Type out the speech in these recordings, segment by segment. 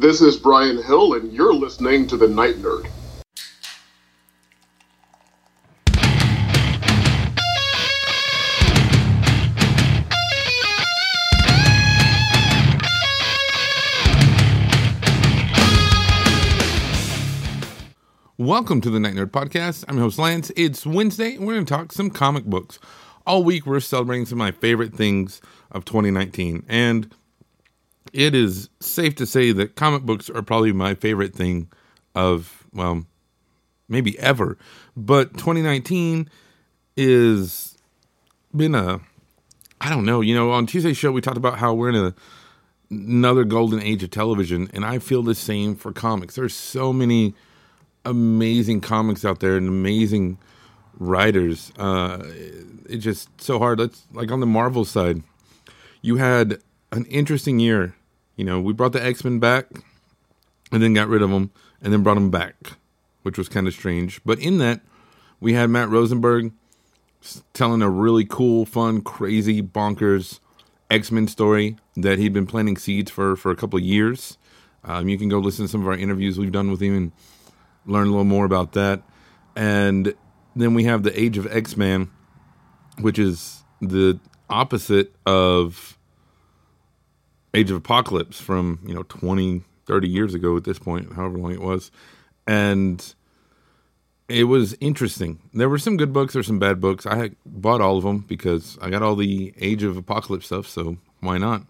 This is Bryan Hill, and you're listening to The Night Nerd. Welcome to the Night Nerd Podcast. I'm your host Lance. It's Wednesday, and we're going to talk some comic books. All week, we're celebrating some of my favorite things of 2019, and it is safe to say that comic books are probably my favorite thing of well, maybe ever. But 2019 is been a I don't know. You know, on Tuesday's show we talked about how we're in a another golden age of television, and I feel the same for comics. There's so many amazing comics out there and amazing writers. Uh, it's just so hard. Let's like on the Marvel side, you had an interesting year. You know, we brought the X Men back, and then got rid of them, and then brought them back, which was kind of strange. But in that, we had Matt Rosenberg telling a really cool, fun, crazy, bonkers X Men story that he'd been planting seeds for for a couple of years. Um, you can go listen to some of our interviews we've done with him and learn a little more about that. And then we have the Age of X Man, which is the opposite of Age of Apocalypse from, you know, 20, 30 years ago at this point, however long it was. And it was interesting. There were some good books, there were some bad books. I bought all of them because I got all the Age of Apocalypse stuff, so why not?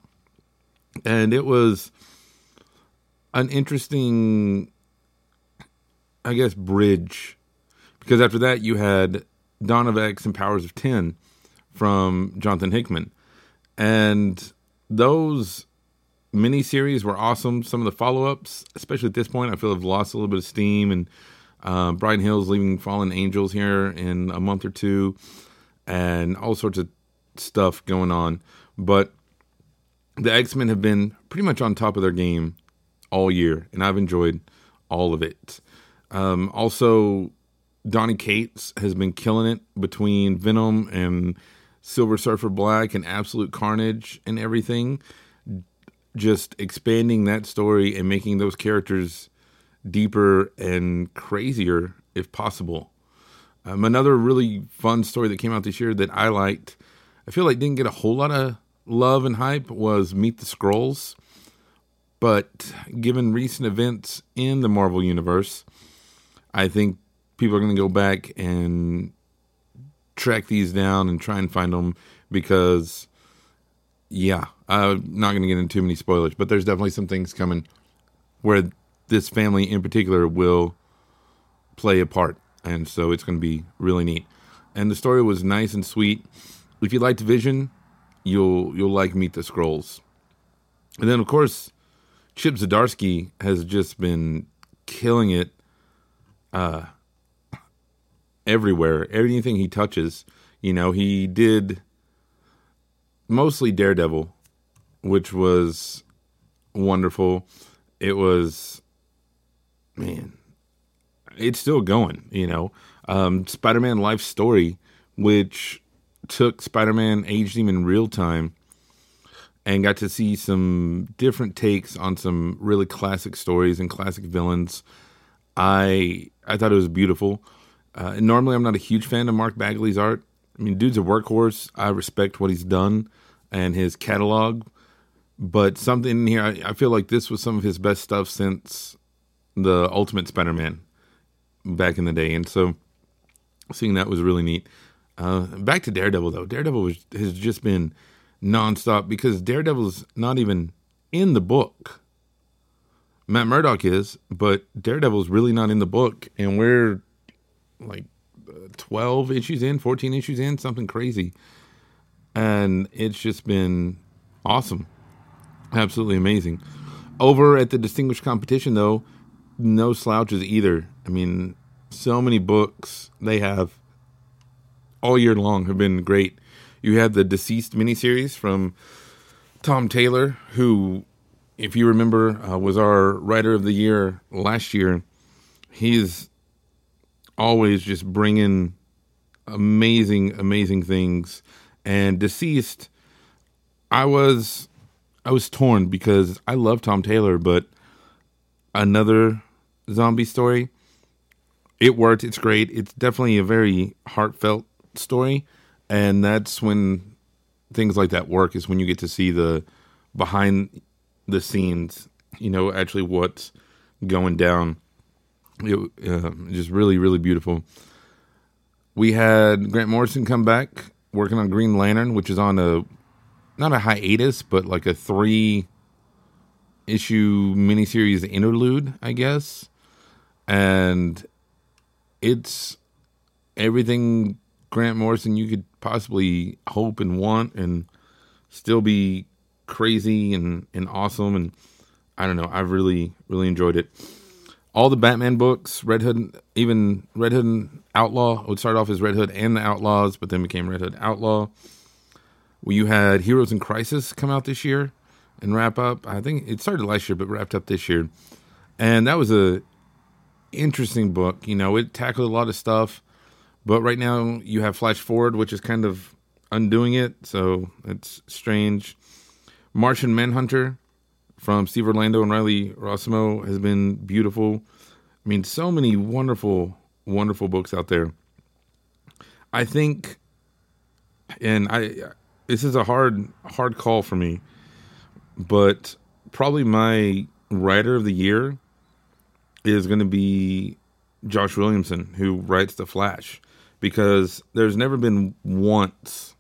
And it was an interesting I guess, bridge. Because after that, you had Dawn of X and Powers of 10 from Jonathan Hickman. And those miniseries were awesome. Some of the follow ups, especially at this point, I feel have lost a little bit of steam. And uh, Bryan Hill's leaving Fallen Angels here in a month or two, and all sorts of stuff going on. But the X Men have been pretty much on top of their game all year, and I've enjoyed all of it. Um, also, Donny Cates has been killing it between Venom and Silver Surfer Black and Absolute Carnage and everything. Just expanding that story and making those characters deeper and crazier if possible. Um, another really fun story that came out this year that I liked, I feel like didn't get a whole lot of love and hype was Meet the Skrulls. But given recent events in the Marvel Universe, I think people are going to go back and track these down and try and find them because, yeah, I'm not going to get into too many spoilers, but there's definitely some things coming where this family in particular will play a part. And so it's going to be really neat. And the story was nice and sweet. If you liked Vision, you'll you'll like Meet the Skrulls. And then of course, Chip Zdarsky has just been killing it uh, everywhere. Anything he touches, you know, he did mostly Daredevil, which was wonderful. It was, man, it's still going, you know. Um, Spider Man Life Story, which took Spider Man, aged him in real time, and got to see some different takes on some really classic stories and classic villains. I I thought it was beautiful. Uh, normally, I'm not a huge fan of Mark Bagley's art. I mean, dude's a workhorse. I respect what he's done and his catalog, but something in here, I, I feel like this was some of his best stuff since the Ultimate Spider-Man back in the day, and so seeing that was really neat. Uh, back to Daredevil though, Daredevil was, has just been nonstop because Daredevil's not even in the book. Matt Murdock is, but Daredevil's really not in the book, and we're like 12 issues in, 14 issues in, something crazy. And it's just been awesome. Absolutely amazing. Over at the Distinguished Competition, though, no slouches either. I mean, so many books they have all year long have been great. You had the DCeased miniseries from Tom Taylor, who if you remember, uh, was our writer of the year last year. He's always just bringing amazing, amazing things. And DCeased, I was, I was torn because I love Tom Taylor, but another zombie story. It worked. It's great. It's definitely a very heartfelt story, and that's when things like that work. Is when you get to see the behind the scenes. You know, actually what's going down. It uh, just really, really beautiful. We had Grant Morrison come back working on Green Lantern, which is on a not a hiatus, but like a three issue miniseries interlude, I guess. And it's everything Grant Morrison you could possibly hope and want and still be crazy and, and awesome and I don't know, I've really, really enjoyed it. All the Batman books, Red Hood, even Red Hood and Outlaw would start off as Red Hood and the Outlaws, but then became Red Hood Outlaw. Well, you had Heroes in Crisis come out this year and wrap up. I think it started last year, but wrapped up this year. And that was a interesting book. You know, it tackled a lot of stuff, but right now you have Flash Forward, which is kind of undoing it, so it's strange. Martian Manhunter from Steve Orlando and Riley Rossmo has been beautiful. I mean, so many wonderful, wonderful books out there. I think, and I, this is a hard, hard call for me, but probably my writer of the year is going to be Josh Williamson, who writes The Flash, because there's never been once,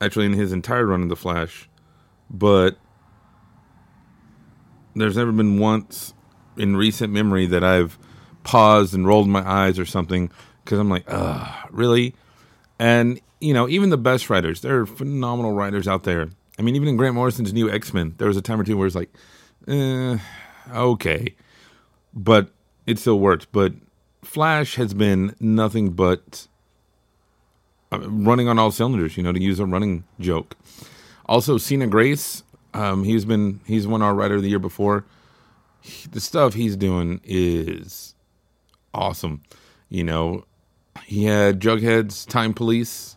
actually, in his entire run of The Flash, but there's never been once in recent memory that I've paused and rolled my eyes or something because I'm like, ugh, really? And, you know, even the best writers, there are phenomenal writers out there. I mean, even in Grant Morrison's new X Men, there was a time or two where it's like, eh, okay. But it still worked. But Flash has been nothing but uh, running on all cylinders, you know, to use a running joke. Also, Sina Grace, um, he's been he's won our writer of the year before. He, the stuff he's doing is awesome. You know, he had Jughead's Time Police,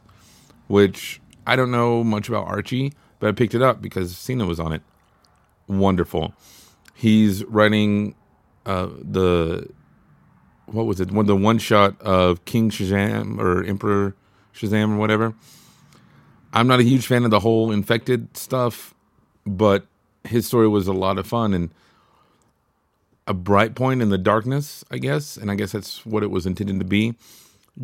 which I don't know much about Archie, but I picked it up because Sina was on it. Wonderful. He's writing uh, the what was it? One the one shot of King Shazam or Emperor Shazam or whatever. I'm not a huge fan of the whole infected stuff but his story was a lot of fun and a bright point in the darkness, I guess, and I guess that's what it was intended to be.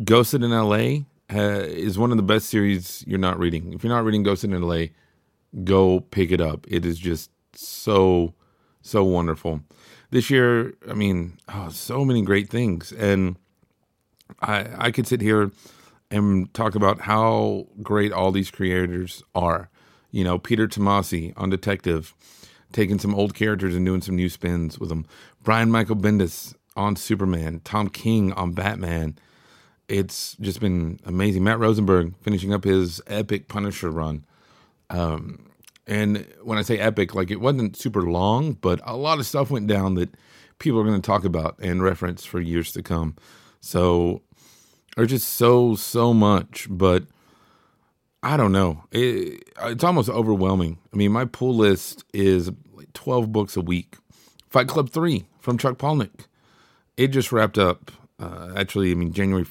Ghosted in L.A. Uh, is one of the best series you're not reading. If you're not reading Ghosted in L.A., go pick it up. It is just so so wonderful. This year, I mean, oh, so many great things, and I I could sit here and talk about how great all these creators are. You know, Peter Tomasi on Detective, taking some old characters and doing some new spins with them. Brian Michael Bendis on Superman, Tom King on Batman. It's just been amazing. Matt Rosenberg finishing up his epic Punisher run. Um, and when I say epic, like it wasn't super long, but a lot of stuff went down that people are going to talk about and reference for years to come. So there's just so, so much. But I don't know. It, it's almost overwhelming. I mean, my pull list is like 12 books a week. Fight Club 3 from Chuck Palahniuk. It just wrapped up. Uh, actually, I mean, January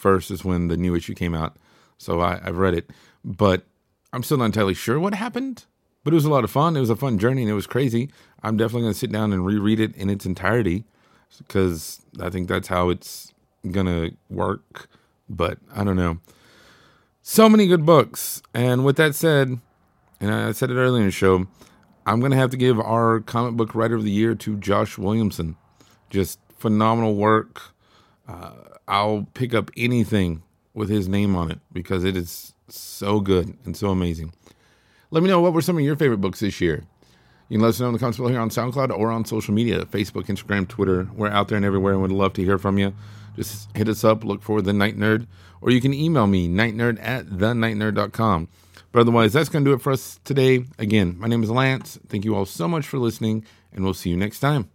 1st is when the new issue came out. So I, I've read it. But I'm still not entirely sure what happened. But it was a lot of fun. It was a fun journey and it was crazy. I'm definitely going to sit down and reread it in its entirety because I think that's how it's going to work. But I don't know. So many good books. And with that said, and I said it earlier in the show, I'm going to have to give our comic book writer of the year to Josh Williamson. Just phenomenal work. Uh, I'll pick up anything with his name on it because it is so good and so amazing. Let me know what were some of your favorite books this year. You can let us know in the comments below here on SoundCloud or on social media Facebook, Instagram, Twitter. We're out there and everywhere and would love to hear from you. Just hit us up, look for The Night Nerd, or you can email me, nightnerd at thenightnerd.com. But otherwise, that's going to do it for us today. Again, my name is Lance. Thank you all so much for listening, and we'll see you next time.